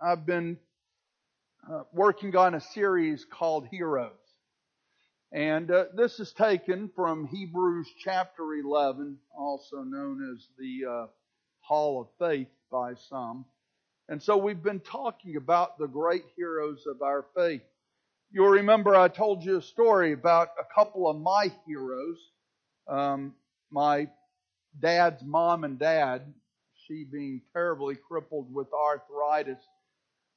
I've been uh, working on a series called Heroes. And uh, this is taken from Hebrews chapter 11, also known as the uh, Hall of Faith by some. And so we've been talking about the great heroes of our faith. You'll remember I told you a story about a couple of my heroes. Um, my dad's mom and dad, she being terribly crippled with arthritis,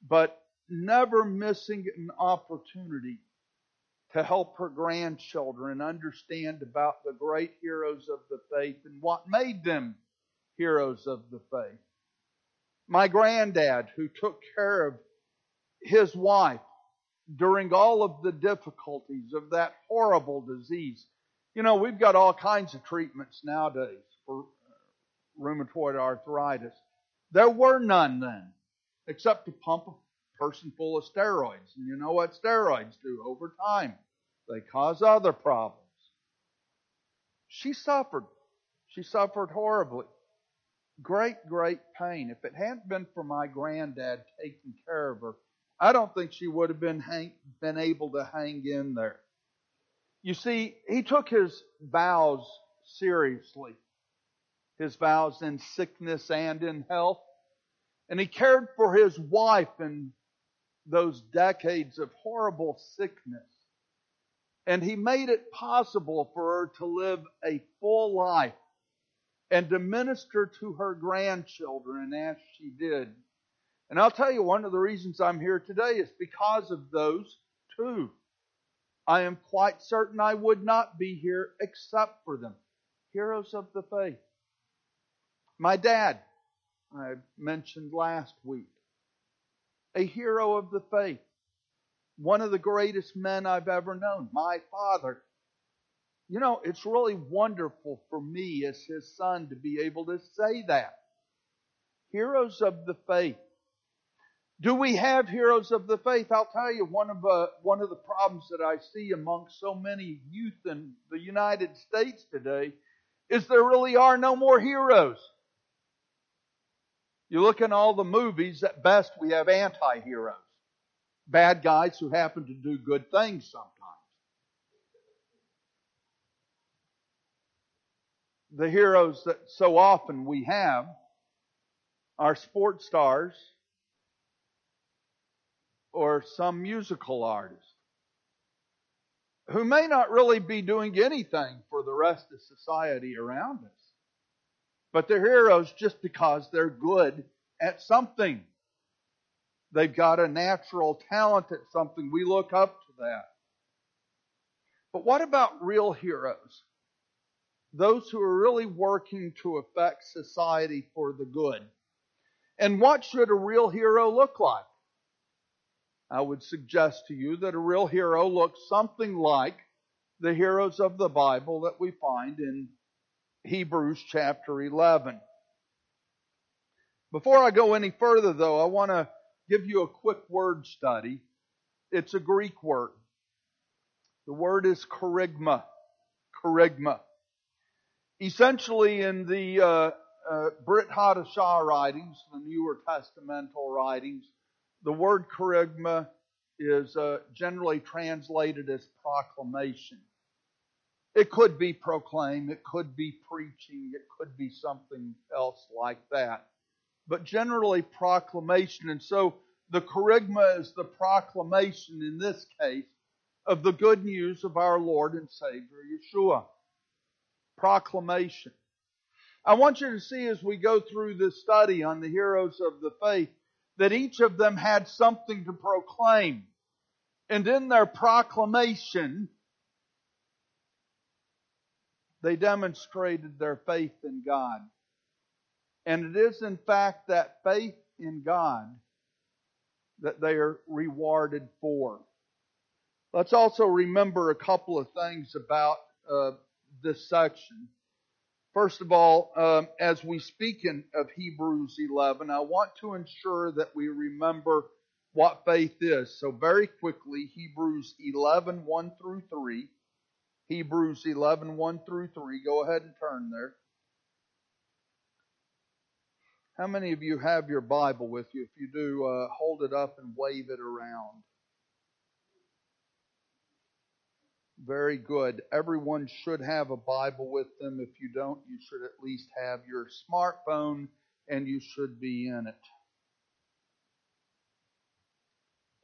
but never missing an opportunity to help her grandchildren understand about the great heroes of the faith and what made them heroes of the faith. My granddad, who took care of his wife during all of the difficulties of that horrible disease. You know, we've got all kinds of treatments nowadays for rheumatoid arthritis. There were none then, except to pump a person full of steroids. And you know what steroids do over time? They cause other problems. She suffered. She suffered horribly. Great, great pain. If it hadn't been for my granddad taking care of her, I don't think she would have been hang, been able to hang in there. You see, he took his vows seriously his vows in sickness and in health. And he cared for his wife in those decades of horrible sickness. And he made it possible for her to live a full life and to minister to her grandchildren as she did. And I'll tell you, one of the reasons I'm here today is because of those two. I am quite certain I would not be here except for them. Heroes of the faith. My dad, I mentioned last week, a hero of the faith, one of the greatest men I've ever known, my father. You know, it's really wonderful for me as his son to be able to say that. Heroes of the faith. Do we have heroes of the faith? I'll tell you, one of, uh, one of the problems that I see among so many youth in the United States today is there really are no more heroes. You look in all the movies, at best we have anti-heroes. Bad guys who happen to do good things sometimes. The heroes that so often we have are sports stars or some musical artist who may not really be doing anything for the rest of society around us. But they're heroes just because they're good at something. They've got a natural talent at something. We look up to that. But what about real heroes? Those who are really working to affect society for the good. And what should a real hero look like? I would suggest to you that a real hero looks something like the heroes of the Bible that we find in Hebrews chapter 11. Before I go any further though, I want to give you a quick word study. It's a Greek word. The word is kerygma. Kerygma. Essentially in the uh, uh, Brit Hadashah writings, the newer testamental writings, the word kerygma is uh, generally translated as proclamation. It could be proclaim, it could be preaching, it could be something else like that. But generally proclamation. And so the kerygma is the proclamation in this case of the good news of our Lord and Savior Yeshua. Proclamation. I want you to see as we go through this study on the heroes of the faith that each of them had something to proclaim. And in their proclamation, they demonstrated their faith in God. And it is in fact that faith in God that they are rewarded for. Let's also remember a couple of things about uh, this section. First of all, um, as we speak in, of Hebrews 11, I want to ensure that we remember what faith is. So very quickly, Hebrews 11, 1 through 3. Hebrews 11, 1 through 3. Go ahead and turn there. How many of you have your Bible with you? If you do, uh, hold it up and wave it around. Very good. Everyone should have a Bible with them. If you don't, you should at least have your smartphone and you should be in it.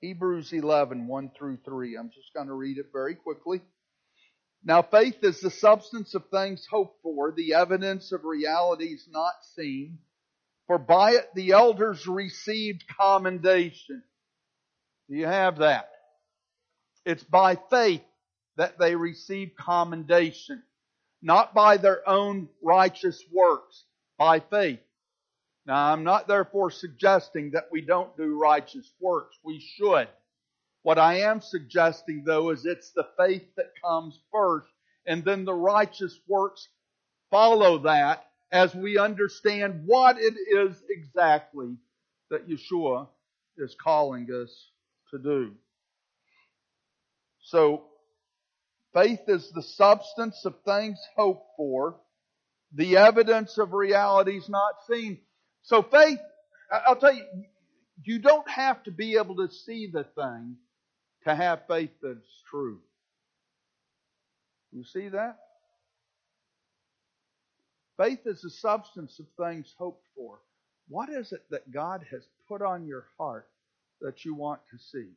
Hebrews 11, 1 through 3. I'm just going to read it very quickly. Now, faith is the substance of things hoped for, the evidence of realities not seen. For by it the elders received commendation. Do you have that? It's by faith that they receive commendation, not by their own righteous works, by faith. Now, I'm not therefore suggesting that we don't do righteous works. We should. What I am suggesting, though, is it's the faith that comes first, and then the righteous works follow that as we understand what it is exactly that Yeshua is calling us to do. So, Faith is the substance of things hoped for, the evidence of realities not seen. So faith, I'll tell you, you don't have to be able to see the thing to have faith that's true. You see that? Faith is the substance of things hoped for. What is it that God has put on your heart that you want to see?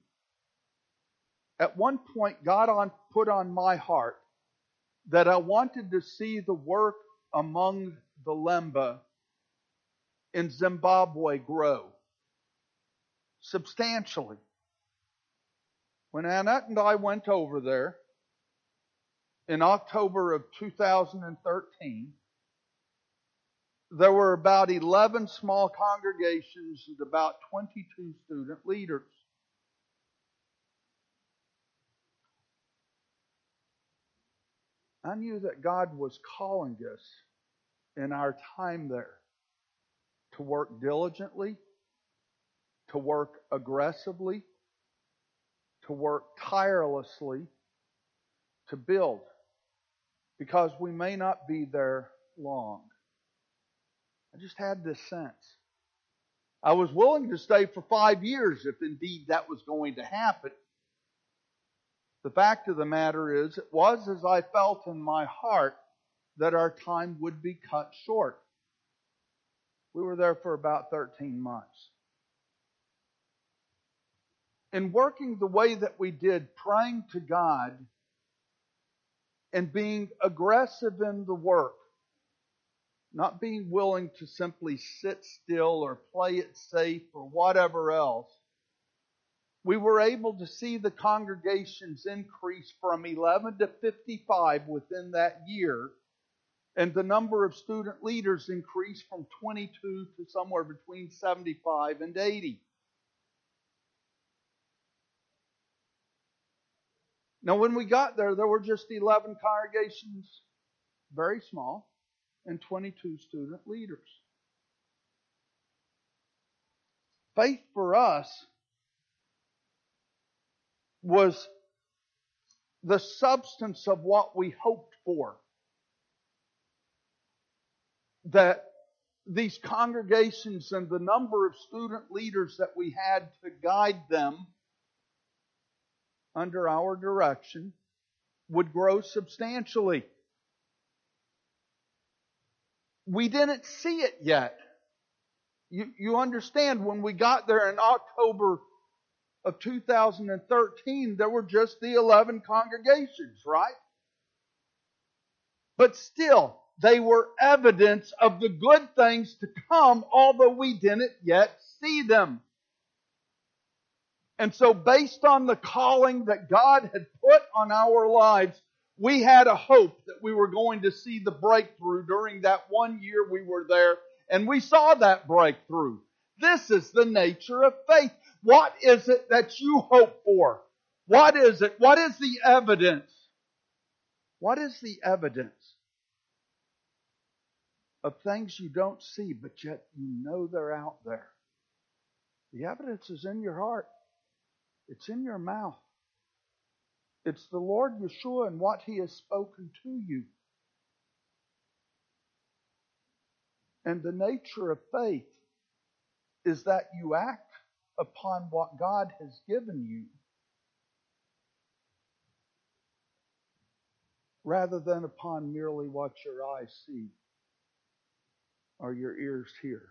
At one point, God on, put on my heart that I wanted to see the work among the Lemba in Zimbabwe grow substantially. When Annette and I went over there in October of 2013, there were about 11 small congregations and about 22 student leaders. I knew that God was calling us in our time there to work diligently, to work aggressively, to work tirelessly, to build, because we may not be there long. I just had this sense. I was willing to stay for five years if indeed that was going to happen. The fact of the matter is, it was as I felt in my heart that our time would be cut short. We were there for about 13 months. In working the way that we did, praying to God and being aggressive in the work, not being willing to simply sit still or play it safe or whatever else, we were able to see the congregations increase from 11 to 55 within that year, and the number of student leaders increased from 22 to somewhere between 75 and 80. Now, when we got there, there were just 11 congregations, very small, and 22 student leaders. Faith for us was the substance of what we hoped for. That these congregations and the number of student leaders that we had to guide them under our direction would grow substantially. We didn't see it yet. You, you understand when we got there in October of 2013, there were just the 11 congregations, right? But still, they were evidence of the good things to come, although we didn't yet see them. And so, based on the calling that God had put on our lives, we had a hope that we were going to see the breakthrough during that one year we were there, and we saw that breakthrough. This is the nature of faith. What is it that you hope for? What is it? What is the evidence? What is the evidence of things you don't see, but yet you know they're out there? The evidence is in your heart. It's in your mouth. It's the Lord Yeshua and what He has spoken to you. And the nature of faith is that you act upon what God has given you rather than upon merely what your eyes see or your ears hear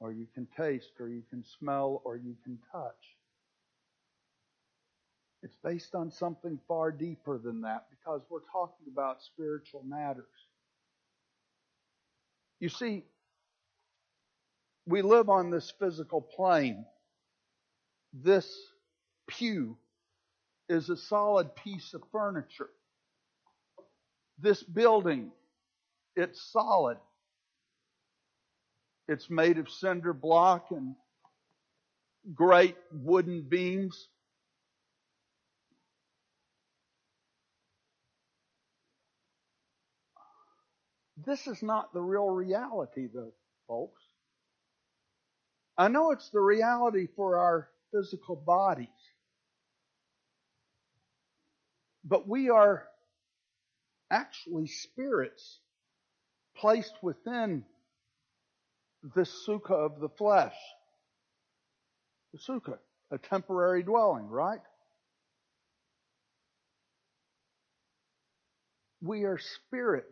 or you can taste or you can smell or you can touch. It's based on something far deeper than that because we're talking about spiritual matters. You see, we live on this physical plane. This pew is a solid piece of furniture. This building, it's solid. It's made of cinder block and great wooden beams. This is not the real reality, though, folks. I know it's the reality for our physical bodies. But we are actually spirits placed within the sukkah of the flesh. The sukkah, a temporary dwelling, right? We are spirit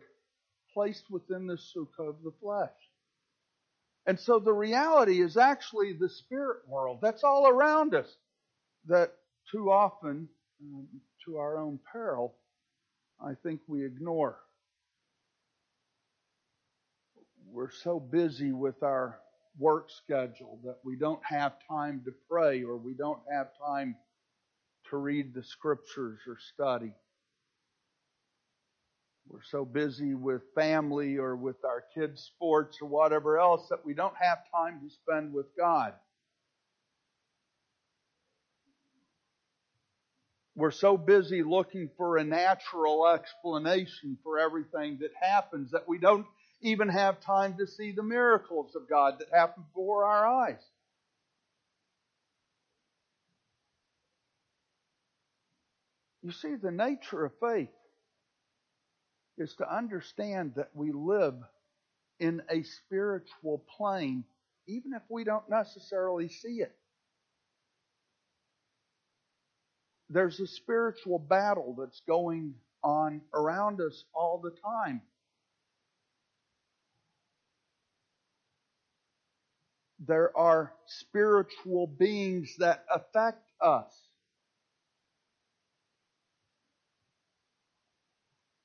placed within the sukkah of the flesh. And so the reality is actually the spirit world. That's all around us. That too often, um, to our own peril, I think we ignore. We're so busy with our work schedule that we don't have time to pray or we don't have time to read the scriptures or study. We're so busy with family or with our kids' sports or whatever else that we don't have time to spend with God. We're so busy looking for a natural explanation for everything that happens that we don't even have time to see the miracles of God that happen before our eyes. You see, the nature of faith is to understand that we live in a spiritual plane, even if we don't necessarily see it. There's a spiritual battle that's going on around us all the time. There are spiritual beings that affect us.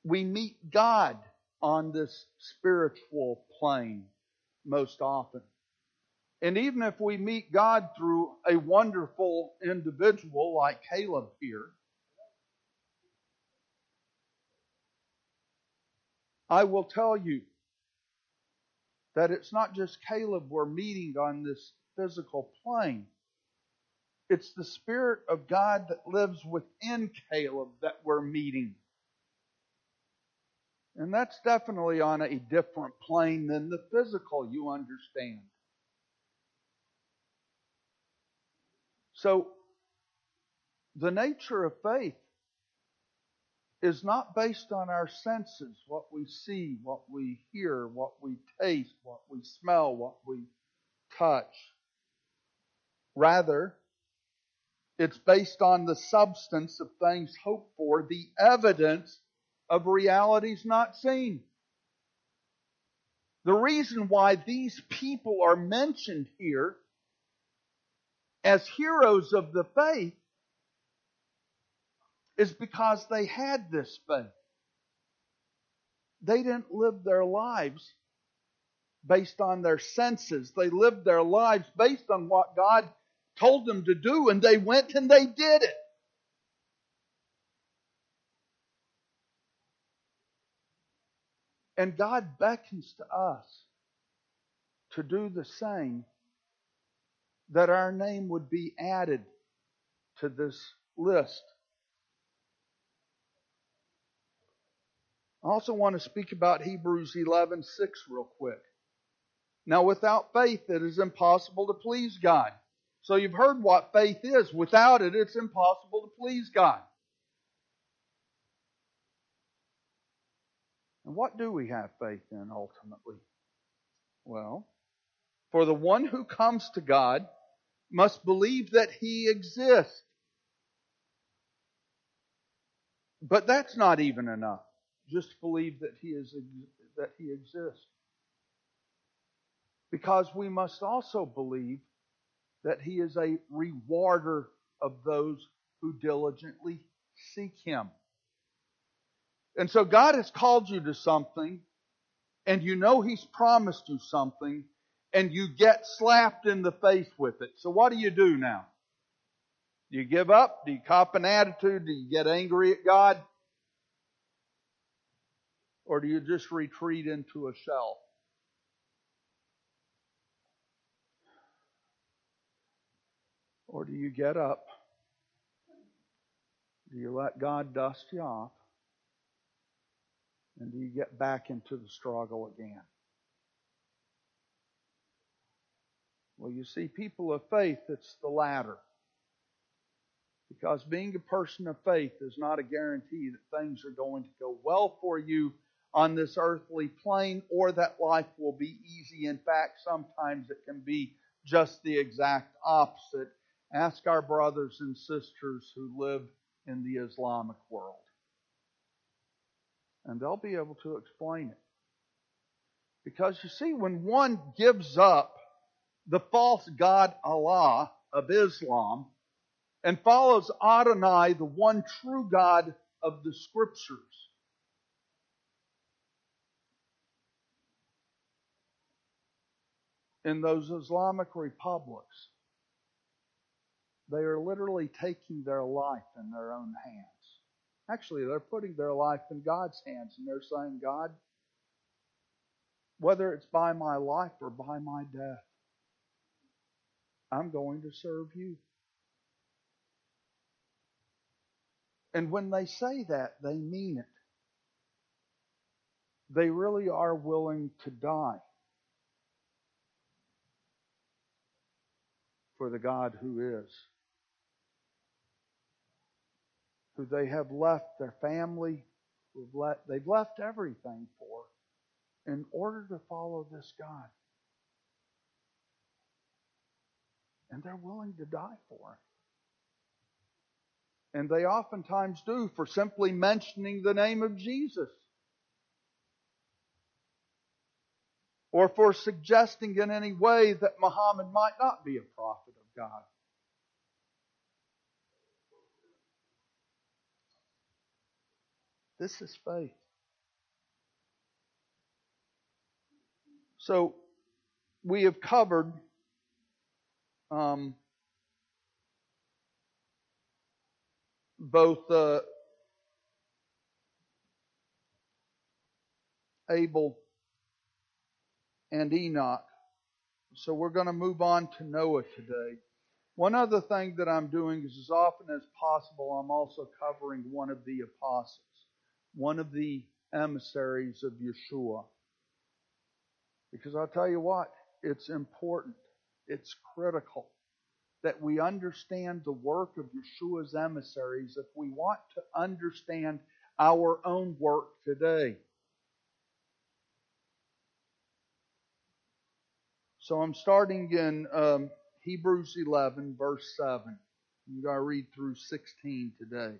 We meet God on this spiritual plane most often. And even if we meet God through a wonderful individual like Caleb here, I will tell you that it's not just Caleb we're meeting on this physical plane. It's the Spirit of God that lives within Caleb that we're meeting. And that's definitely on a different plane than the physical, you understand. So, the nature of faith is not based on our senses, what we see, what we hear, what we taste, what we smell, what we touch. Rather, it's based on the substance of things hoped for, the evidence of realities not seen. The reason why these people are mentioned here as heroes of the faith is because they had this faith. They didn't live their lives based on their senses. They lived their lives based on what God told them to do, and they went and they did it. And God beckons to us to do the same, that our name would be added to this list. I also want to speak about Hebrews 11:6 real quick. Now, without faith, it is impossible to please God. So you've heard what faith is. Without it, it's impossible to please God. And what do we have faith in ultimately? Well, For the one who comes to God must believe that He exists. But that's not even enough. Just believe that He is that He exists. Because we must also believe that He is a rewarder of those who diligently seek Him. And so God has called you to something, and you know He's promised you something, and you get slapped in the face with it. So what do you do now? Do you give up? Do you cop an attitude? Do you get angry at God? Or do you just retreat into a shell? Or do you get up? Do you let God dust you off? And you get back into the struggle again? Well, you see, people of faith, it's the latter. Because being a person of faith is not a guarantee that things are going to go well for you on this earthly plane or that life will be easy. In fact, sometimes it can be just the exact opposite. Ask our brothers and sisters who live in the Islamic world. And they'll be able to explain it. Because you see, when one gives up the false god Allah of Islam and follows Adonai, the one true God of the scriptures, in those Islamic republics, they are literally taking their life in their own hands. Actually, they're putting their life in God's hands and they're saying, God, whether it's by my life or by my death, I'm going to serve you. And when they say that, they mean it. They really are willing to die for the God who is. Who they have left their family, they've left everything for in order to follow this God. And they're willing to die for it. And they oftentimes do for simply mentioning the name of Jesus. Or for suggesting in any way that Muhammad might not be a prophet of God. This is faith. So, we have covered um, both uh, Abel and Enoch. So we're going to move on to Noah today. One other thing that I'm doing is as often as possible, I'm also covering one of the apostles, one of the emissaries of Yeshua. Because I'll tell you what, it's important. It's critical that we understand the work of Yeshua's emissaries if we want to understand our own work today. So I'm starting in um, Hebrews 11, verse 7. I'm going to read through 16 today.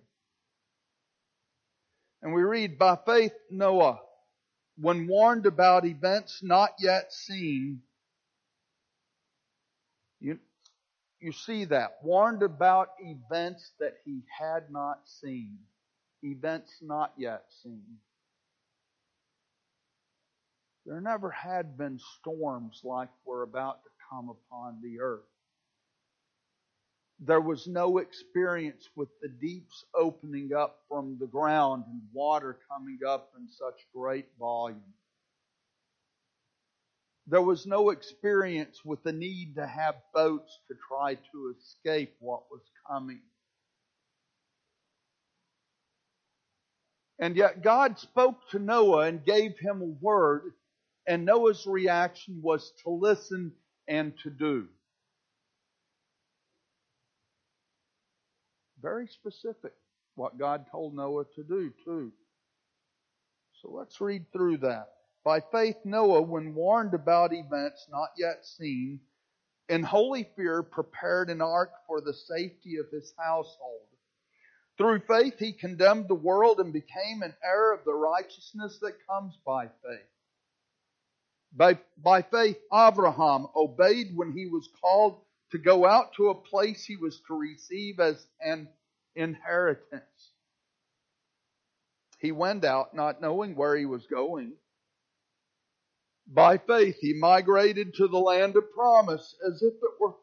And we read, By faith, Noah, when warned about events not yet seen, you, you see that. Warned about events that he had not seen. Events not yet seen. There never had been storms like we're about to come upon the earth. There was no experience with the deeps opening up from the ground and water coming up in such great volume. There was no experience with the need to have boats to try to escape what was coming. And yet God spoke to Noah and gave him a word, and Noah's reaction was to listen and to do. Very specific what God told Noah to do, too. So let's read through that. By faith, Noah, when warned about events not yet seen, in holy fear prepared an ark for the safety of his household. Through faith, he condemned the world and became an heir of the righteousness that comes by faith. By, by faith, Abraham obeyed when he was called to go out to a place he was to receive as an inheritance. He went out not knowing where he was going. By faith, he migrated to the land of promise as if it were,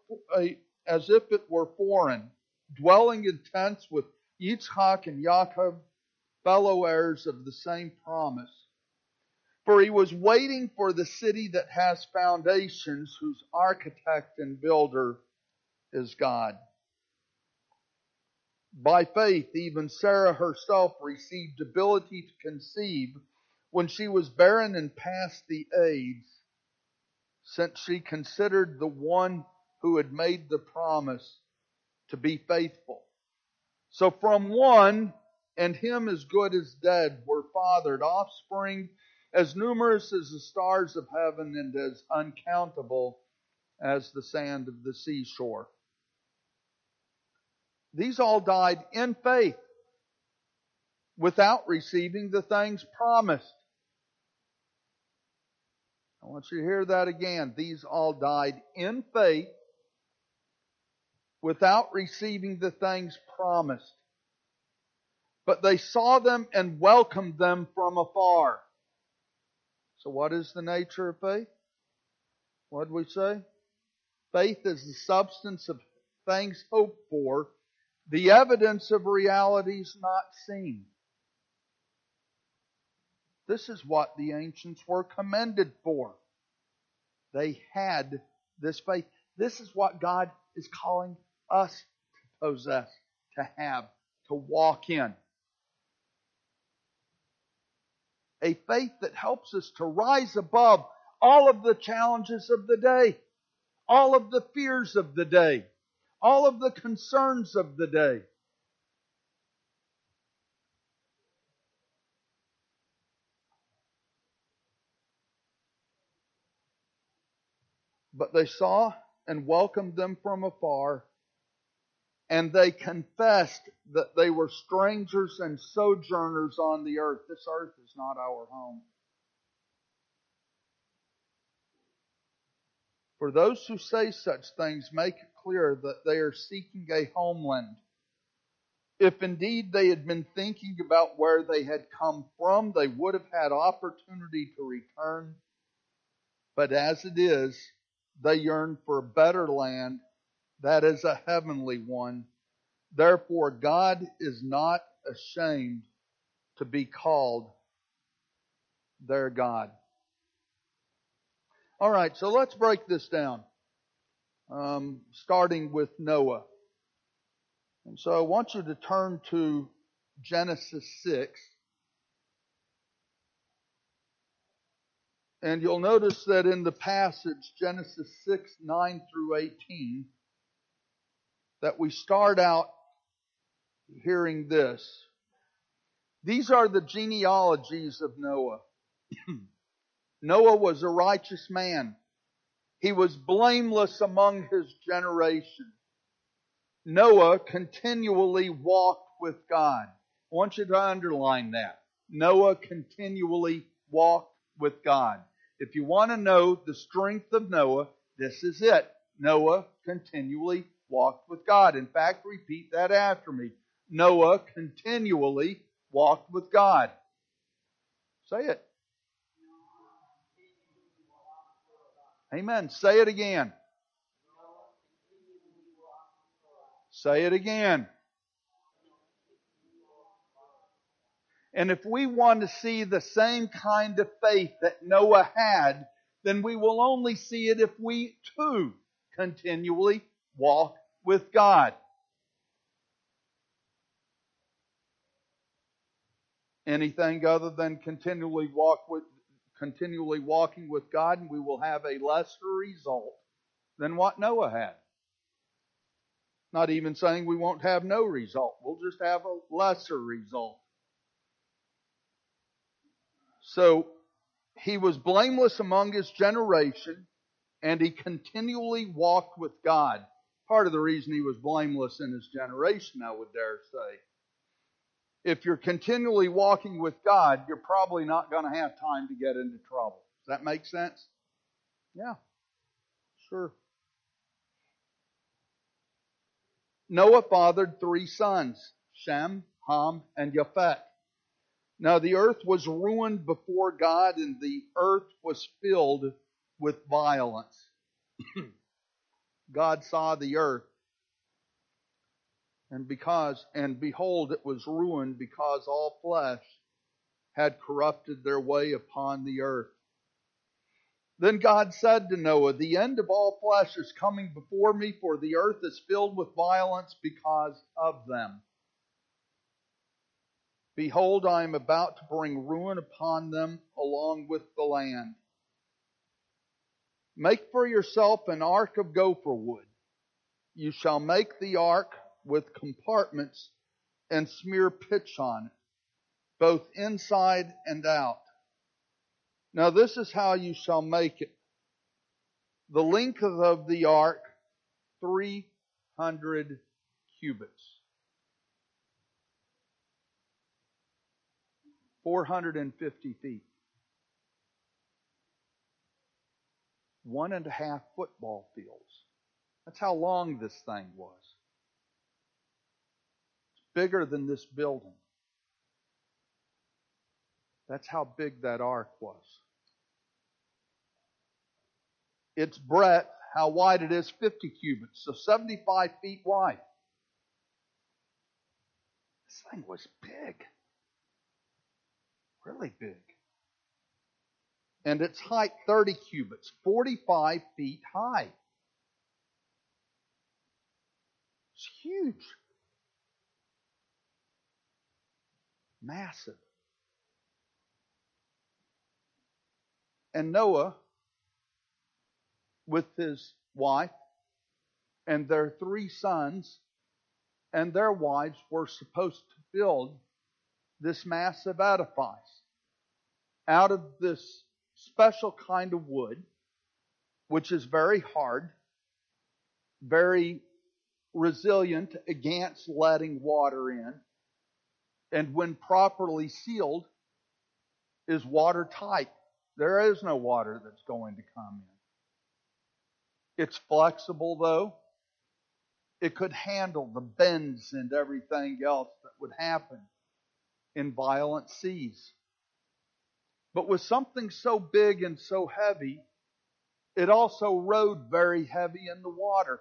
as if it were foreign, dwelling in tents with Yitzhak and Jacob, fellow heirs of the same promise. For he was waiting for the city that has foundations, whose architect and builder is God. By faith, even Sarah herself received ability to conceive when she was barren and past the age, since she considered the one who had made the promise to be faithful. So from one, and him as good as dead, were fathered offspring as numerous as the stars of heaven and as uncountable as the sand of the seashore. These all died in faith without receiving the things promised. I want you to hear that again. These all died in faith without receiving the things promised. But they saw them and welcomed them from afar. So, what is the nature of faith? What did we say? Faith is the substance of things hoped for, the evidence of realities not seen. This is what the ancients were commended for. They had this faith. This is what God is calling us to possess, to have, to walk in. A faith that helps us to rise above all of the challenges of the day, all of the fears of the day, all of the concerns of the day. But they saw and welcomed them from afar, and they confessed that they were strangers and sojourners on the earth. This earth is not our home. For those who say such things make it clear that they are seeking a homeland. If indeed they had been thinking about where they had come from, they would have had opportunity to return. But as it is, they yearn for a better land, that is a heavenly one. Therefore, God is not ashamed to be called their God. All right, so let's break this down, um, starting with Noah. And so I want you to turn to Genesis 6. And you'll notice that in the passage, Genesis 6, 9 through 18, that we start out hearing this. These are the genealogies of Noah. Noah was a righteous man. He was blameless among his generation. Noah continually walked with God. I want you to underline that. Noah continually walked with God. If you want to know the strength of Noah, this is it. Noah continually walked with God. In fact, repeat that after me. Noah continually walked with God. Say it. Amen. Say it again. Say it again. And if we want to see the same kind of faith that Noah had, then we will only see it if we too continually walk with God. Anything other than continually walk with continually walking with God, and we will have a lesser result than what Noah had. Not even saying we won't have no result. We'll just have a lesser result. So, he was blameless among his generation, and he continually walked with God. Part of the reason he was blameless in his generation, I would dare say. If you're continually walking with God, you're probably not going to have time to get into trouble. Does that make sense? Yeah, sure. Noah fathered three sons Shem, Ham, and Japheth. Now the earth was ruined before God, and the earth was filled with violence. God saw the earth, and because, and behold, it was ruined because all flesh had corrupted their way upon the earth. Then God said to Noah, The end of all flesh is coming before me, for the earth is filled with violence because of them. Behold, I am about to bring ruin upon them along with the land. Make for yourself an ark of gopher wood. You shall make the ark with compartments and smear pitch on it, both inside and out. Now, this is how you shall make it. The length of the ark, 300 cubits. 450 feet. One and a half football fields. That's how long this thing was. It's bigger than this building. That's how big that ark was. Its breadth, how wide it is, 50 cubits, so 75 feet wide. This thing was big. Really big. And its height, 30 cubits, 45 feet high. It's huge. Massive. And Noah, with his wife and their three sons and their wives, were supposed to build this massive edifice out of this special kind of wood, which is very hard, very resilient against letting water in, and when properly sealed, is watertight. There is no water that's going to come in. It's flexible though. It could handle the bends and everything else that would happen in violent seas. But with something so big and so heavy, it also rode very heavy in the water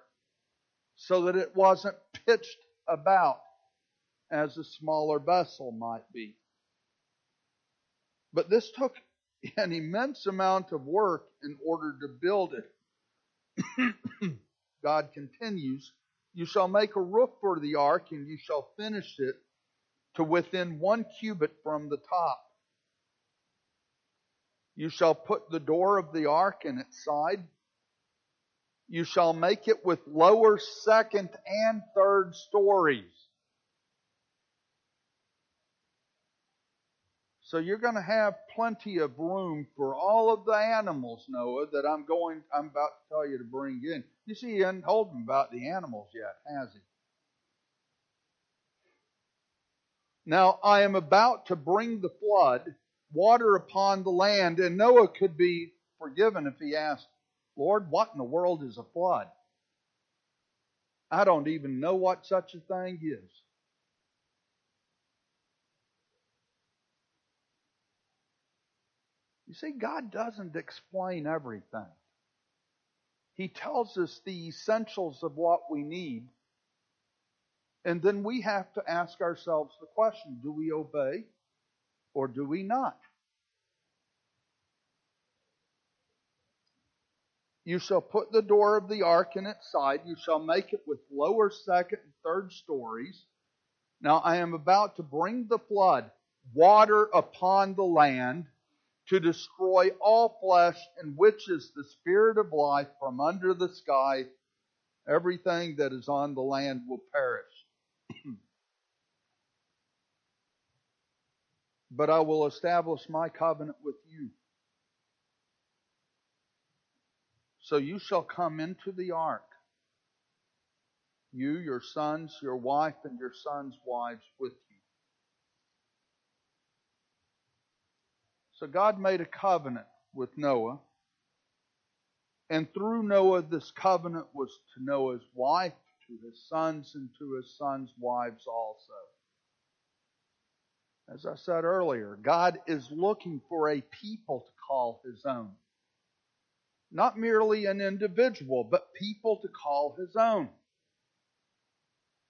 so that it wasn't pitched about as a smaller vessel might be. But this took an immense amount of work in order to build it. God continues, You shall make a roof for the ark, and you shall finish it to within one cubit from the top. You shall put the door of the ark in its side. You shall make it with lower, second, and third stories. So you're going to have plenty of room for all of the animals, Noah, that I'm going I'm about to tell you to bring in. You see, he hasn't told me about the animals yet, has he? Now I am about to bring the flood, water upon the land, and Noah could be forgiven if he asked, Lord, what in the world is a flood? I don't even know what such a thing is. You see, God doesn't explain everything. He tells us the essentials of what we need. And then we have to ask ourselves the question do we obey or do we not? You shall put the door of the ark in its side. You shall make it with lower, second, and third stories. Now I am about to bring the flood, water upon the land to destroy all flesh, in which is the spirit of life from under the sky. Everything that is on the land will perish. but I will establish my covenant with you. So you shall come into the ark, you, your sons, your wife, and your sons' wives with you. So God made a covenant with Noah. And through Noah, this covenant was to Noah's wife, to his sons, and to his sons' wives also. As I said earlier, God is looking for a people to call his own. Not merely an individual, but people to call his own.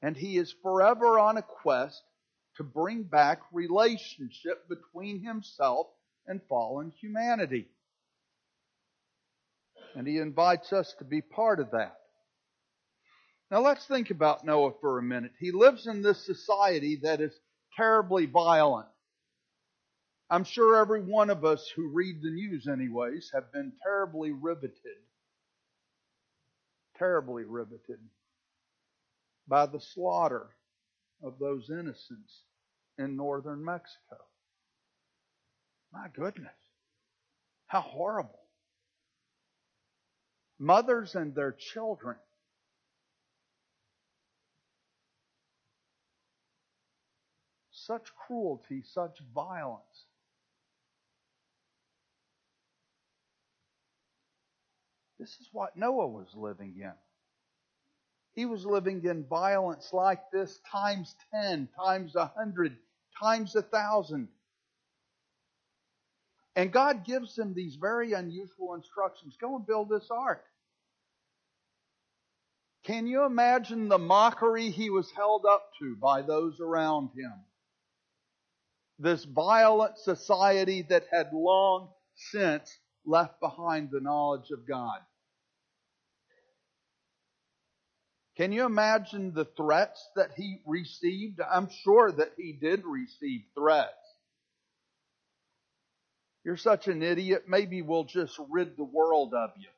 And he is forever on a quest to bring back relationship between himself and fallen humanity. And he invites us to be part of that. Now let's think about Noah for a minute. He lives in this society that is terribly violent. I'm sure every one of us who read the news, anyways, have been terribly riveted. Terribly riveted by the slaughter of those innocents in northern Mexico. My goodness. How horrible. Mothers and their children. Such cruelty, such violence. This is what Noah was living in. He was living in violence like this times 10, times a 100, times a 1,000. And God gives him these very unusual instructions go and build this ark. Can you imagine the mockery he was held up to by those around him? This violent society that had long since left behind the knowledge of God. Can you imagine the threats that he received? I'm sure that he did receive threats. You're such an idiot. Maybe we'll just rid the world of you.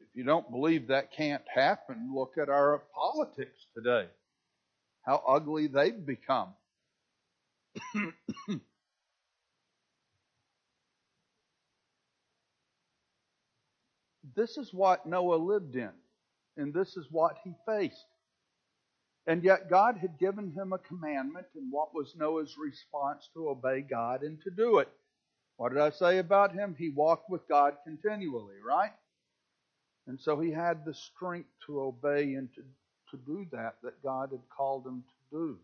If you don't believe that can't happen, look at our politics today. How ugly they've become. this is what Noah lived in and this is what he faced. And yet God had given him a commandment, and what was Noah's response to obey God and to do it? What did I say about him? He walked with God continually, right? And so he had the strength to obey and to, to do that that God had called him to do.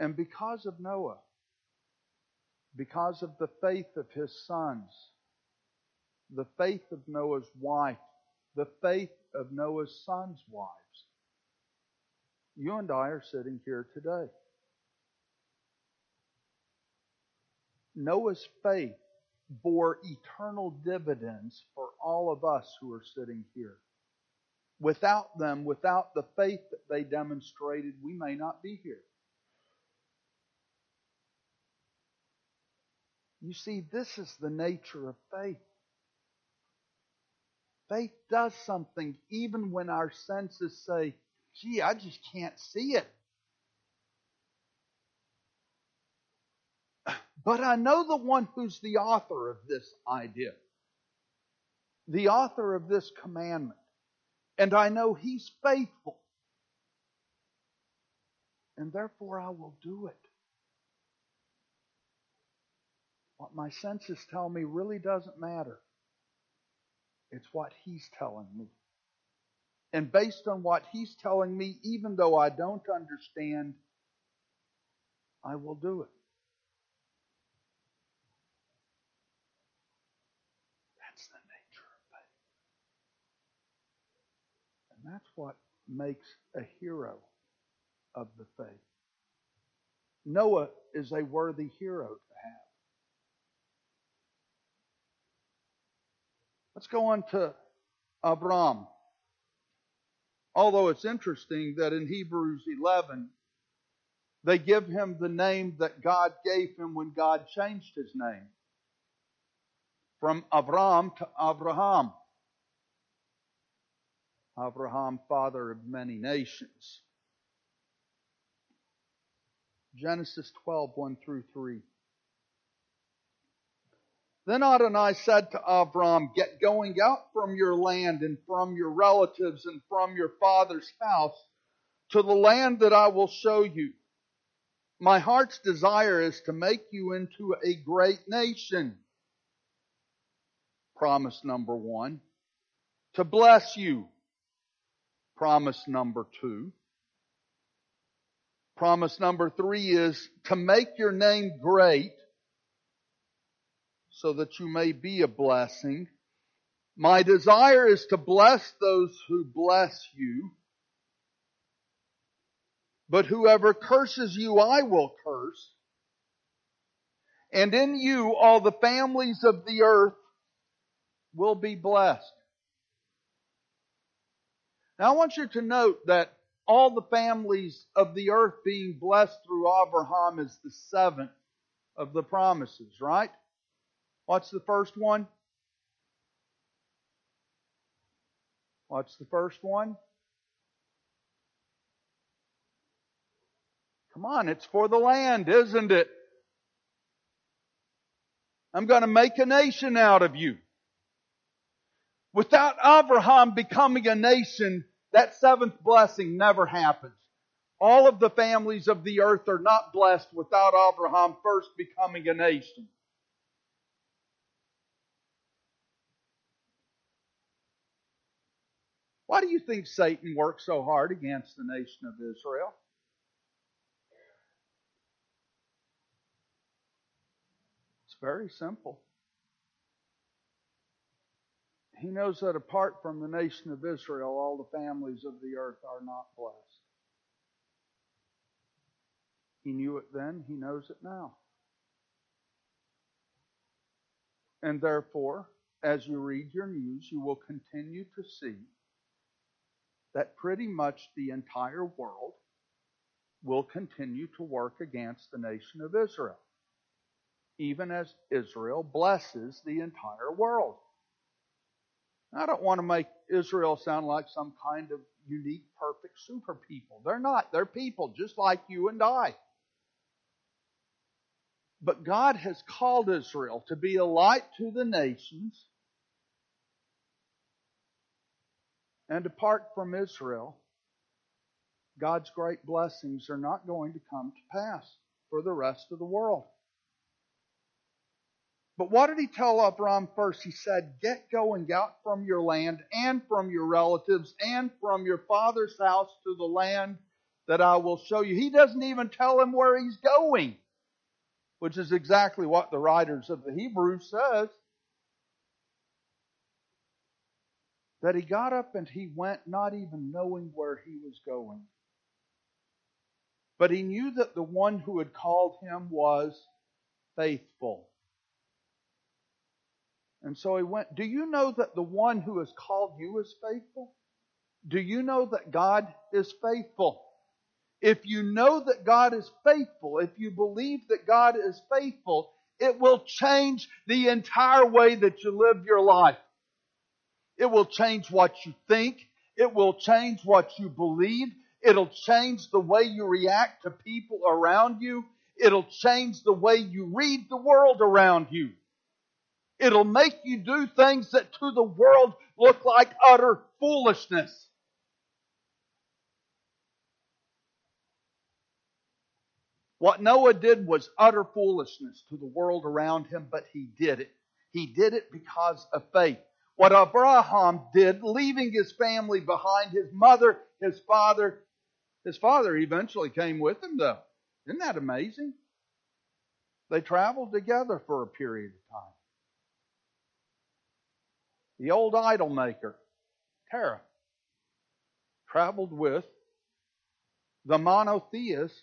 And because of Noah, because of the faith of his sons, the faith of Noah's wife, the faith of Noah's sons' wives. You and I are sitting here today. Noah's faith bore eternal dividends for all of us who are sitting here. Without them, without the faith that they demonstrated, we may not be here. You see, this is the nature of faith. Faith does something even when our senses say, gee, I just can't see it. But I know the one who's the author of this idea, the author of this commandment. And I know he's faithful. And therefore I will do it. What my senses tell me really doesn't matter. It's what He's telling me. And based on what He's telling me, even though I don't understand, I will do it. That's the nature of faith. And that's what makes a hero of the faith. Noah is a worthy hero to have. Let's go on to Abram. Although it's interesting that in Hebrews 11, they give him the name that God gave him when God changed his name from Abram to Abraham. Abraham, father of many nations. Genesis 12, 1 through 3. Then Adonai said to Abram, Get going out from your land and from your relatives and from your father's house to the land that I will show you. My heart's desire is to make you into a great nation. Promise number one. To bless you. Promise number two. Promise number three is to make your name great so that you may be a blessing. My desire is to bless those who bless you. But whoever curses you, I will curse. And in you, all the families of the earth will be blessed. Now I want you to note that all the families of the earth being blessed through Abraham is the seventh of the promises, right? What's the first one? What's the first one? Come on, it's for the land, isn't it? I'm going to make a nation out of you. Without Abraham becoming a nation, that seventh blessing never happens. All of the families of the earth are not blessed without Abraham first becoming a nation. Why do you think Satan worked so hard against the nation of Israel? It's very simple. He knows that apart from the nation of Israel, all the families of the earth are not blessed. He knew it then, he knows it now. And therefore, as you read your news, you will continue to see that pretty much the entire world will continue to work against the nation of Israel, even as Israel blesses the entire world. I don't want to make Israel sound like some kind of unique, perfect super people. They're not. They're people just like you and I. But God has called Israel to be a light to the nations. And apart from Israel, God's great blessings are not going to come to pass for the rest of the world. But what did he tell Abram first? He said, Get going out from your land and from your relatives and from your father's house to the land that I will show you. He doesn't even tell him where he's going, which is exactly what the writers of the Hebrews says. That he got up and he went not even knowing where he was going. But he knew that the one who had called him was faithful. And so he went. Do you know that the one who has called you is faithful? Do you know that God is faithful? If you know that God is faithful, if you believe that God is faithful, it will change the entire way that you live your life. It will change what you think. It will change what you believe. It'll change the way you react to people around you. It'll change the way you read the world around you. It'll make you do things that to the world look like utter foolishness. What Noah did was utter foolishness to the world around him, but he did it. He did it because of faith. What Abraham did, leaving his family behind, his mother, his father, his father eventually came with him though. Isn't that amazing? They traveled together for a period of time the old idol maker, Terah, traveled with the monotheist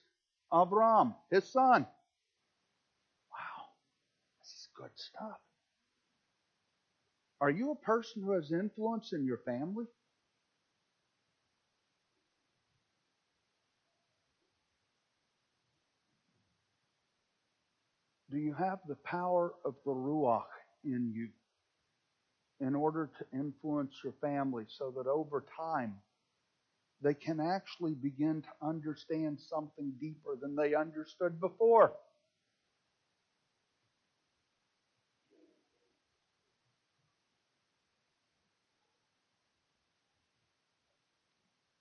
Avram, his son. Wow, this is good stuff. Are you a person who has influence in your family? Do you have the power of the Ruach in you? In order to influence your family so that over time they can actually begin to understand something deeper than they understood before.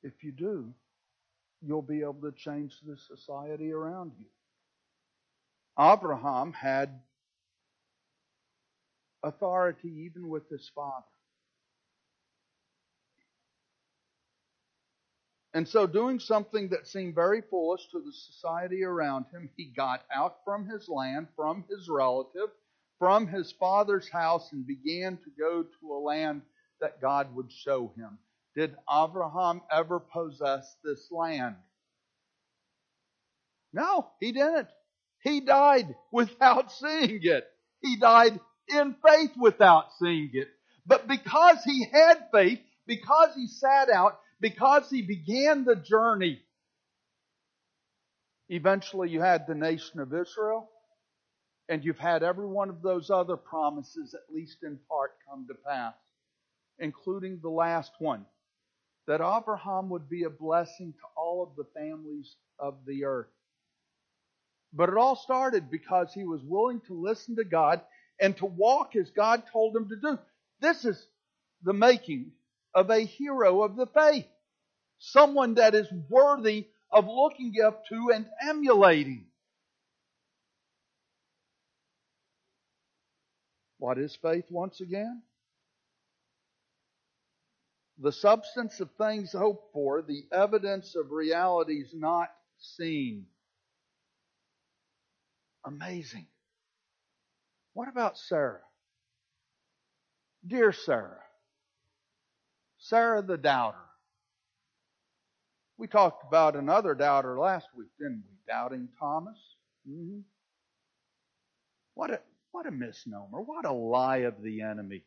If you do, you'll be able to change the society around you. Abraham had authority even with his father. And so, doing something that seemed very foolish to the society around him, he got out from his land, from his relative, from his father's house, and began to go to a land that God would show him. Did Abraham ever possess this land? No, he didn't. He died without seeing it. He died in faith without seeing it. But because he had faith, because he sat out, because he began the journey, eventually you had the nation of Israel, and you've had every one of those other promises, at least in part, come to pass, including the last one that Abraham would be a blessing to all of the families of the earth. But it all started because he was willing to listen to God and to walk as God told him to do. This is the making of a hero of the faith. Someone that is worthy of looking up to and emulating. What is faith once again? The substance of things hoped for, the evidence of realities not seen. Amazing. What about Sarah? Dear Sarah, Sarah the doubter. We talked about another doubter last week, didn't we? Doubting Thomas. Mm-hmm. What a what a misnomer! What a lie of the enemy!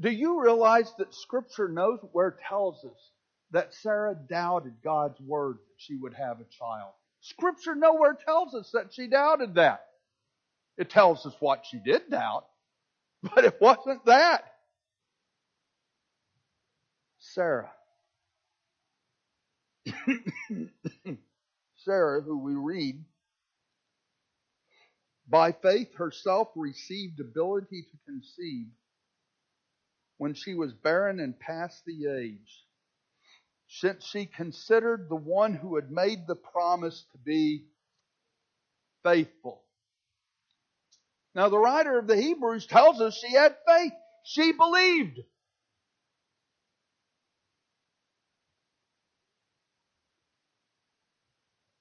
Do you realize that Scripture knows where tells us that Sarah doubted God's word that she would have a child? Scripture nowhere tells us that she doubted that. It tells us what she did doubt, but it wasn't that. Sarah. Sarah, who we read, by faith herself received ability to conceive when she was barren and past the age, since she considered the one who had made the promise to be faithful. Now, the writer of the Hebrews tells us she had faith. She believed.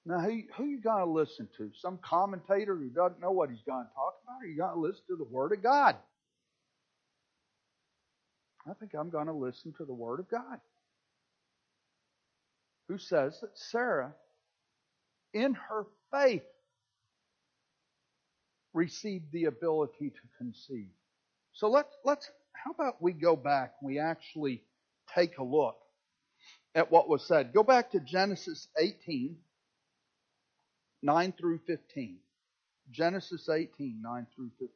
Now, who, who you got to listen to? Some commentator who doesn't know what he's going to talk about? Or you got to listen to the Word of God? I think I'm going to listen to the Word of God. Who says that Sarah, in her faith, received the ability to conceive. So let's, let's, how about we go back and we actually take a look at what was said? Go back to Genesis 18, 9 through 15. Genesis 18, 9 through 15.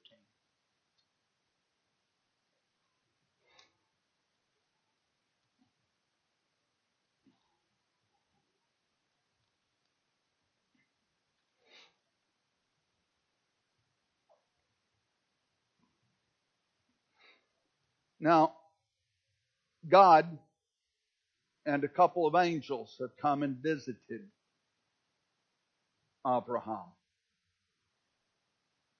Now, God and a couple of angels have come and visited Abraham.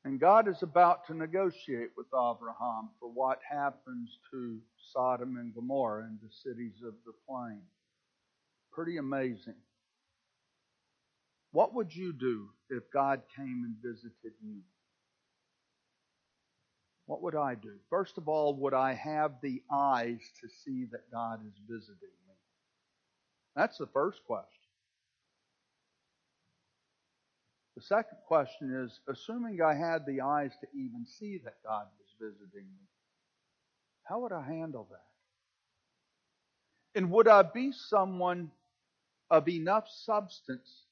And God is about to negotiate with Abraham for what happens to Sodom and Gomorrah and the cities of the plain. Pretty amazing. What would you do if God came and visited you? What would I do? First of all, would I have the eyes to see that God is visiting me? That's the first question. The second question is assuming I had the eyes to even see that God was visiting me, how would I handle that? And would I be someone of enough substance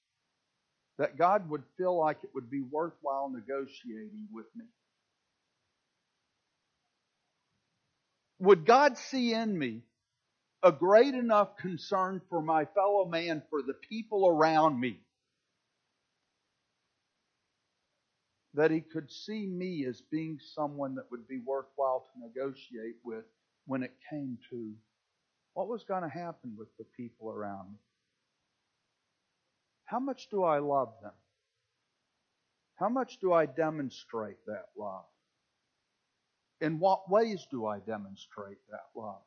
that God would feel like it would be worthwhile negotiating with me? Would God see in me a great enough concern for my fellow man, for the people around me, that he could see me as being someone that would be worthwhile to negotiate with when it came to what was going to happen with the people around me. How much do I love them? How much do I demonstrate that love? In what ways do I demonstrate that love?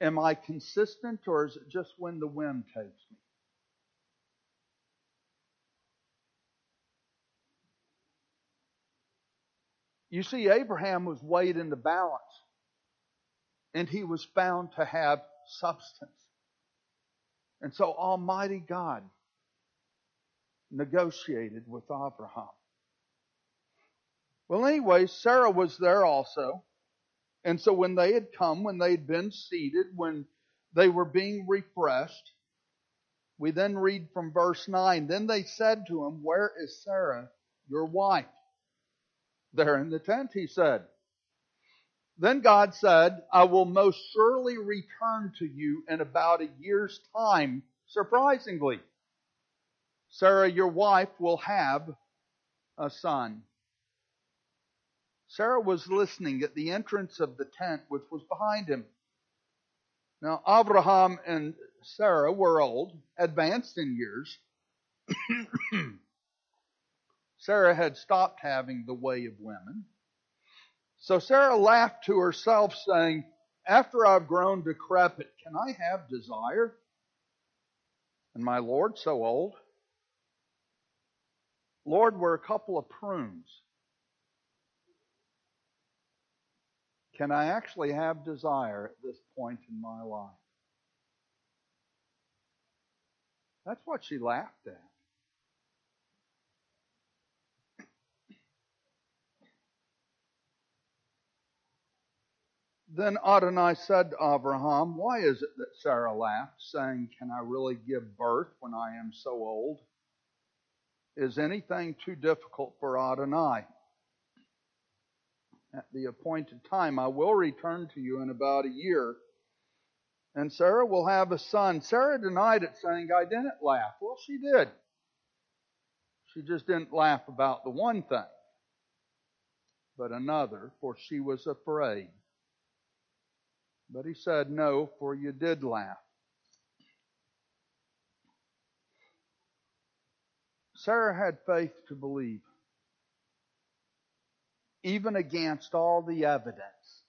Am I consistent or is it just when the wind takes me? You see, Abraham was weighed in the balance, and he was found to have substance. And so Almighty God negotiated with Abraham. Well, anyway, Sarah was there also. And so when they had come, when they had been seated, when they were being refreshed, we then read from verse 9 Then they said to him, Where is Sarah, your wife? There in the tent, he said. Then God said, I will most surely return to you in about a year's time, surprisingly. Sarah, your wife, will have a son. Sarah was listening at the entrance of the tent, which was behind him. Now, Abraham and Sarah were old, advanced in years. Sarah had stopped having the way of women. So Sarah laughed to herself, saying, After I've grown decrepit, can I have desire? And my Lord so old? Lord, we're a couple of prunes. Can I actually have desire at this point in my life? That's what she laughed at. Then Adonai said to Abraham, Why is it that Sarah laughed, saying, Can I really give birth when I am so old? Is anything too difficult for Adonai? At the appointed time, I will return to you in about a year, and Sarah will have a son. Sarah denied it, saying, I didn't laugh. Well, she did. She just didn't laugh about the one thing, but another, for she was afraid. But he said, No, for you did laugh. Sarah had faith to believe, even against all the evidence,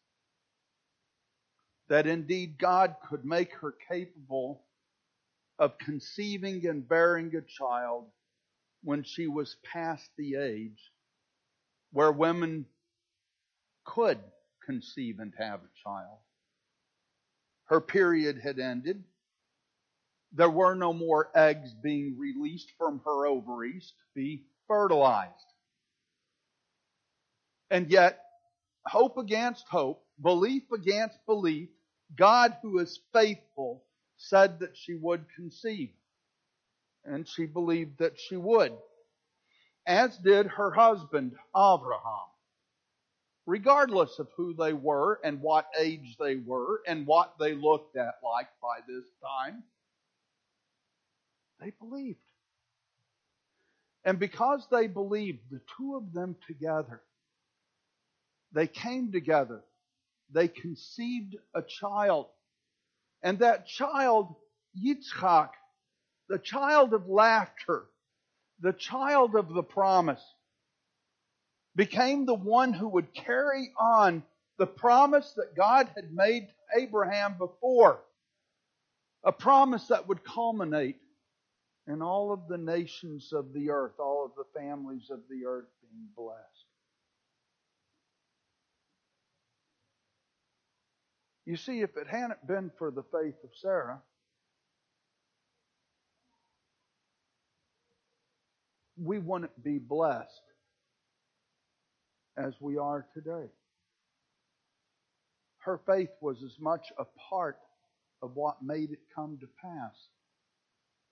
that indeed God could make her capable of conceiving and bearing a child when she was past the age where women could conceive and have a child. Her period had ended. There were no more eggs being released from her ovaries to be fertilized. And yet, hope against hope, belief against belief, God who is faithful said that she would conceive. And she believed that she would. As did her husband, Abraham regardless of who they were and what age they were and what they looked at like by this time. They believed. And because they believed, the two of them together, they came together. They conceived a child. And that child, Yitzchak, the child of laughter, the child of the promise, became the one who would carry on the promise that God had made to Abraham before. A promise that would culminate in all of the nations of the earth, all of the families of the earth being blessed. You see, if it hadn't been for the faith of Sarah, we wouldn't be blessed as we are today. Her faith was as much a part of what made it come to pass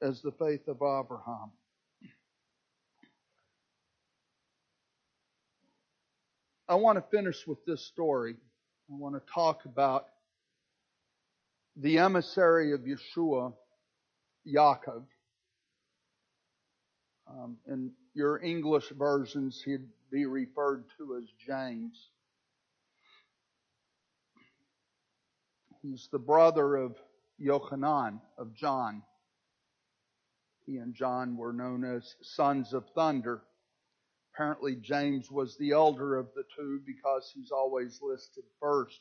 as the faith of Abraham. I want to finish with this story, I want to talk about the emissary of Yeshua, Yaakov. Um, in your English versions, he'd be referred to as James. He's the brother of Yochanan, of John. He and John were known as sons of thunder. Apparently, James was the elder of the two because he's always listed first.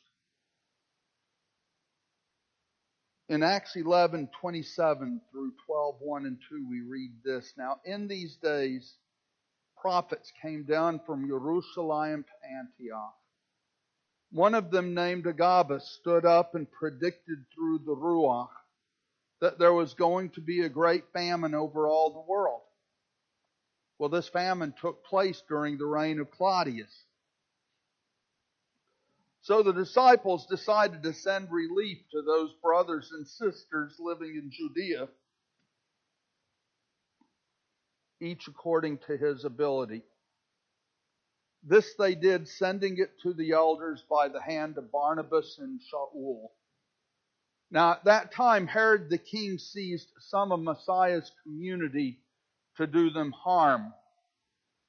In Acts 11, 27 through 12, 1 and 2, we read this. Now, in these days, prophets came down from Jerusalem to Antioch. One of them, named Agabus, stood up and predicted through the Ruach that there was going to be a great famine over all the world. Well, this famine took place during the reign of Claudius. So the disciples decided to send relief to those brothers and sisters living in Judea, each according to his ability. This they did, sending it to the elders by the hand of Barnabas and Shaul. Now, at that time, Herod the king seized some of Messiah's community to do them harm.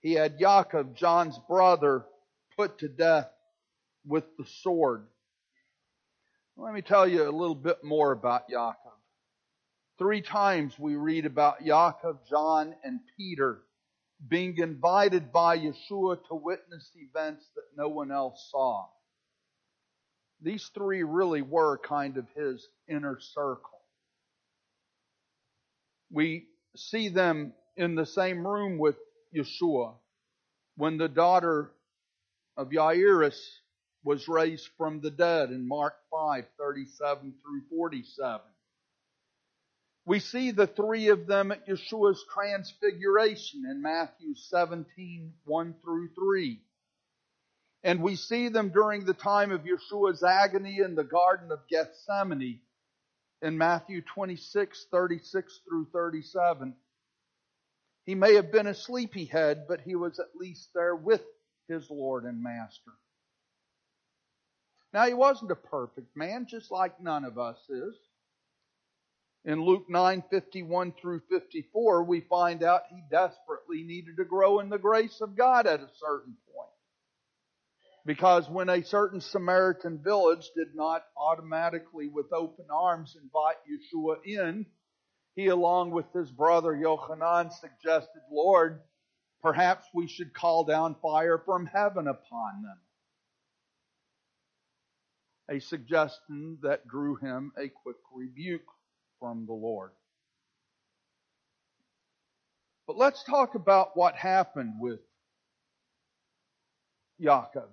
He had Yaakov, John's brother, put to death with the sword. Let me tell you a little bit more about Yaakov. Three times we read about Yaakov, John, and Peter being invited by Yeshua to witness events that no one else saw. These three really were kind of his inner circle. We see them in the same room with Yeshua when the daughter of Jairus was raised from the dead in Mark 5, 37 through 47. We see the three of them at Yeshua's transfiguration in Matthew 17, 1 through 3. And we see them during the time of Yeshua's agony in the Garden of Gethsemane in Matthew 26, 36 through 37. He may have been a sleepyhead, but he was at least there with his Lord and Master. Now, he wasn't a perfect man, just like none of us is. In Luke 9, 51 through 54, we find out he desperately needed to grow in the grace of God at a certain point. Because when a certain Samaritan village did not automatically, with open arms, invite Yeshua in, he, along with his brother Yochanan, suggested, Lord, perhaps we should call down fire from heaven upon them. A suggestion that drew him a quick rebuke from the Lord. But let's talk about what happened with Yaakov.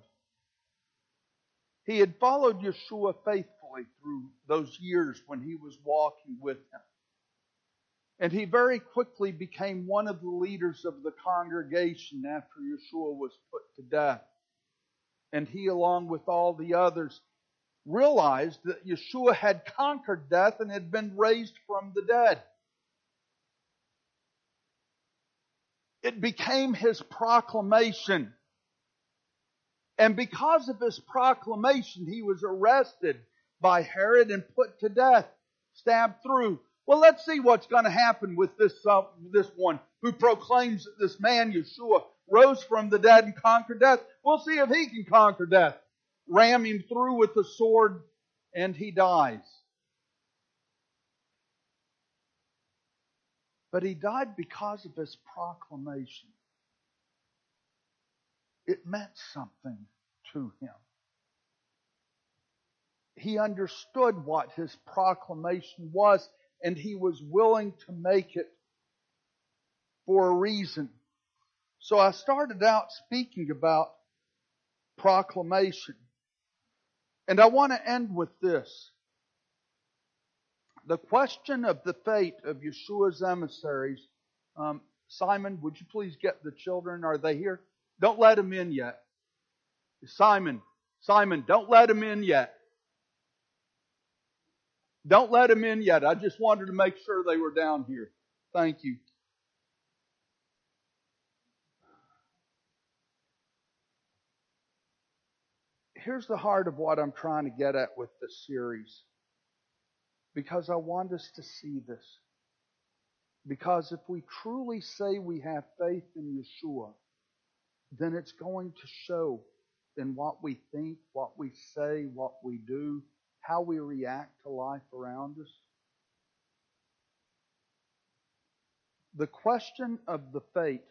He had followed Yeshua faithfully through those years when he was walking with him. And he very quickly became one of the leaders of the congregation after Yeshua was put to death. And he, along with all the others, realized that Yeshua had conquered death and had been raised from the dead. It became his proclamation. And because of his proclamation, he was arrested by Herod and put to death, stabbed through. Well, let's see what's going to happen with this, uh, this one who proclaims that this man, Yeshua, rose from the dead and conquered death. We'll see if he can conquer death ram him through with the sword, and he dies. But he died because of his proclamation. It meant something to him. He understood what his proclamation was, and he was willing to make it for a reason. So I started out speaking about proclamation. And I want to end with this. The question of the fate of Yeshua's emissaries. Um, Simon, would you please get the children? Are they here? Don't let them in yet. Simon, Simon, don't let them in yet. Don't let them in yet. I just wanted to make sure they were down here. Thank you. Here's the heart of what I'm trying to get at with this series. Because I want us to see this. Because if we truly say we have faith in Yeshua, then it's going to show in what we think, what we say, what we do, how we react to life around us. The question of the fate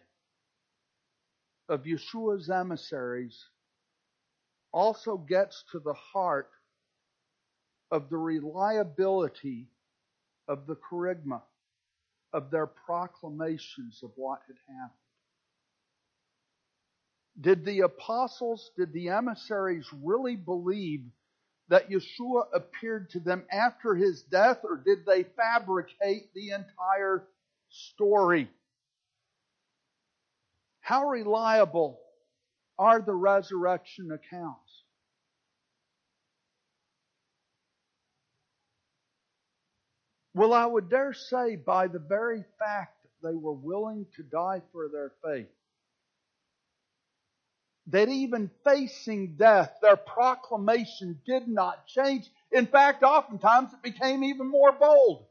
of Yeshua's emissaries also gets to the heart of the reliability of the kerygma, of their proclamations of what had happened. Did the apostles, did the emissaries really believe that Yeshua appeared to them after his death, or did they fabricate the entire story? How reliable are the resurrection accounts? Well, I would dare say, by the very fact that they were willing to die for their faith, that even facing death, their proclamation did not change. In fact, oftentimes it became even more bold.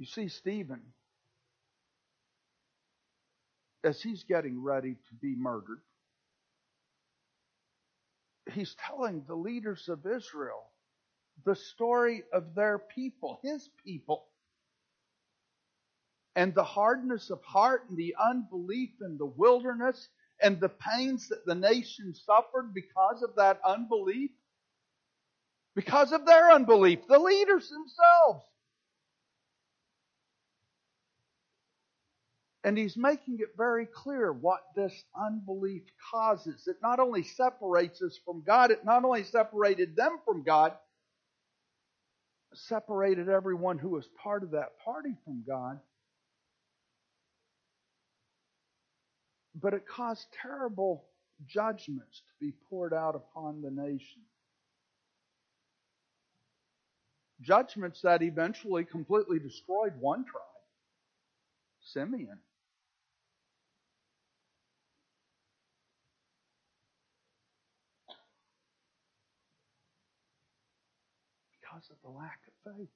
You see, Stephen, as he's getting ready to be murdered, he's telling the leaders of Israel the story of their people, his people. And the hardness of heart and the unbelief in the wilderness and the pains that the nation suffered because of that unbelief, because of their unbelief, the leaders themselves. And he's making it very clear what this unbelief causes. It not only separates us from God, it not only separated them from God, separated everyone who was part of that party from God. But it caused terrible judgments to be poured out upon the nation. Judgments that eventually completely destroyed one tribe, Simeon. Because of the lack of faith.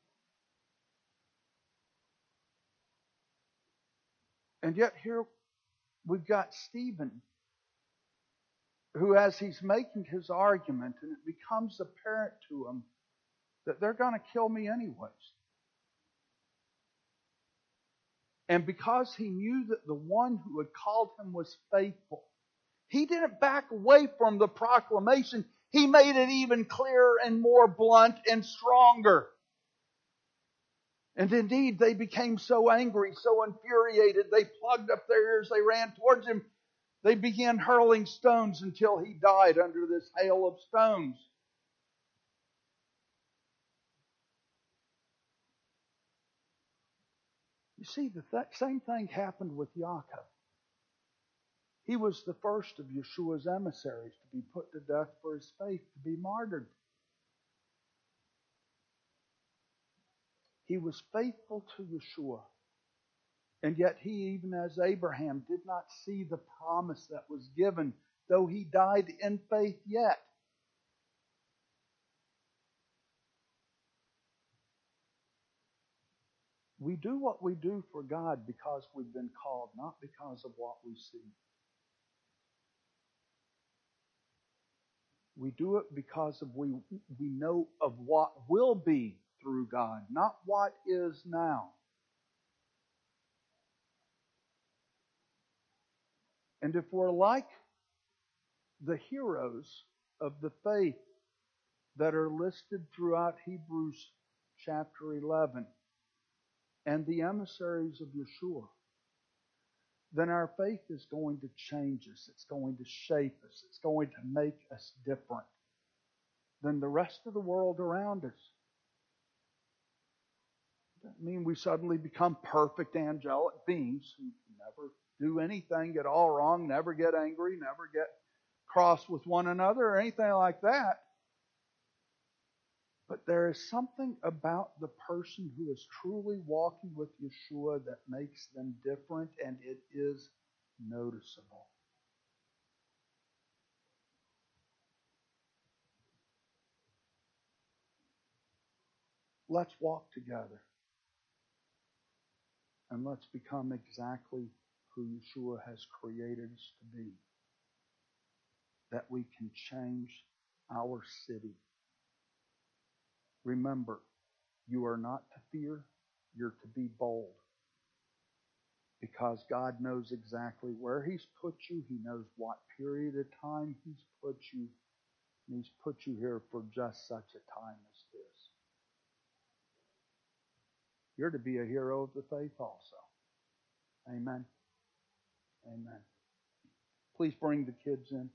And yet, here we've got Stephen, who, as he's making his argument, and it becomes apparent to him that they're going to kill me anyways. And because he knew that the one who had called him was faithful, he didn't back away from the proclamation. He made it even clearer and more blunt and stronger. And indeed, they became so angry, so infuriated, they plugged up their ears, they ran towards him. They began hurling stones until he died under this hail of stones. You see, the th- same thing happened with Yaakov. He was the first of Yeshua's emissaries to be put to death for his faith, to be martyred. He was faithful to Yeshua. And yet he, even as Abraham, did not see the promise that was given, though he died in faith yet. We do what we do for God because we've been called, not because of what we see. We do it because of we we know of what will be through God, not what is now. And if we're like the heroes of the faith that are listed throughout Hebrews chapter 11 and the emissaries of Yeshua, then our faith is going to change us. It's going to shape us. It's going to make us different than the rest of the world around us. Doesn't mean we suddenly become perfect angelic beings who never do anything, at all wrong, never get angry, never get cross with one another or anything like that. But there is something about the person who is truly walking with Yeshua that makes them different, and it is noticeable. Let's walk together. And let's become exactly who Yeshua has created us to be. That we can change our city. Remember, you are not to fear, you're to be bold. Because God knows exactly where He's put you, He knows what period of time He's put you, and He's put you here for just such a time as this. You're to be a hero of the faith also. Amen. Amen. Please bring the kids in.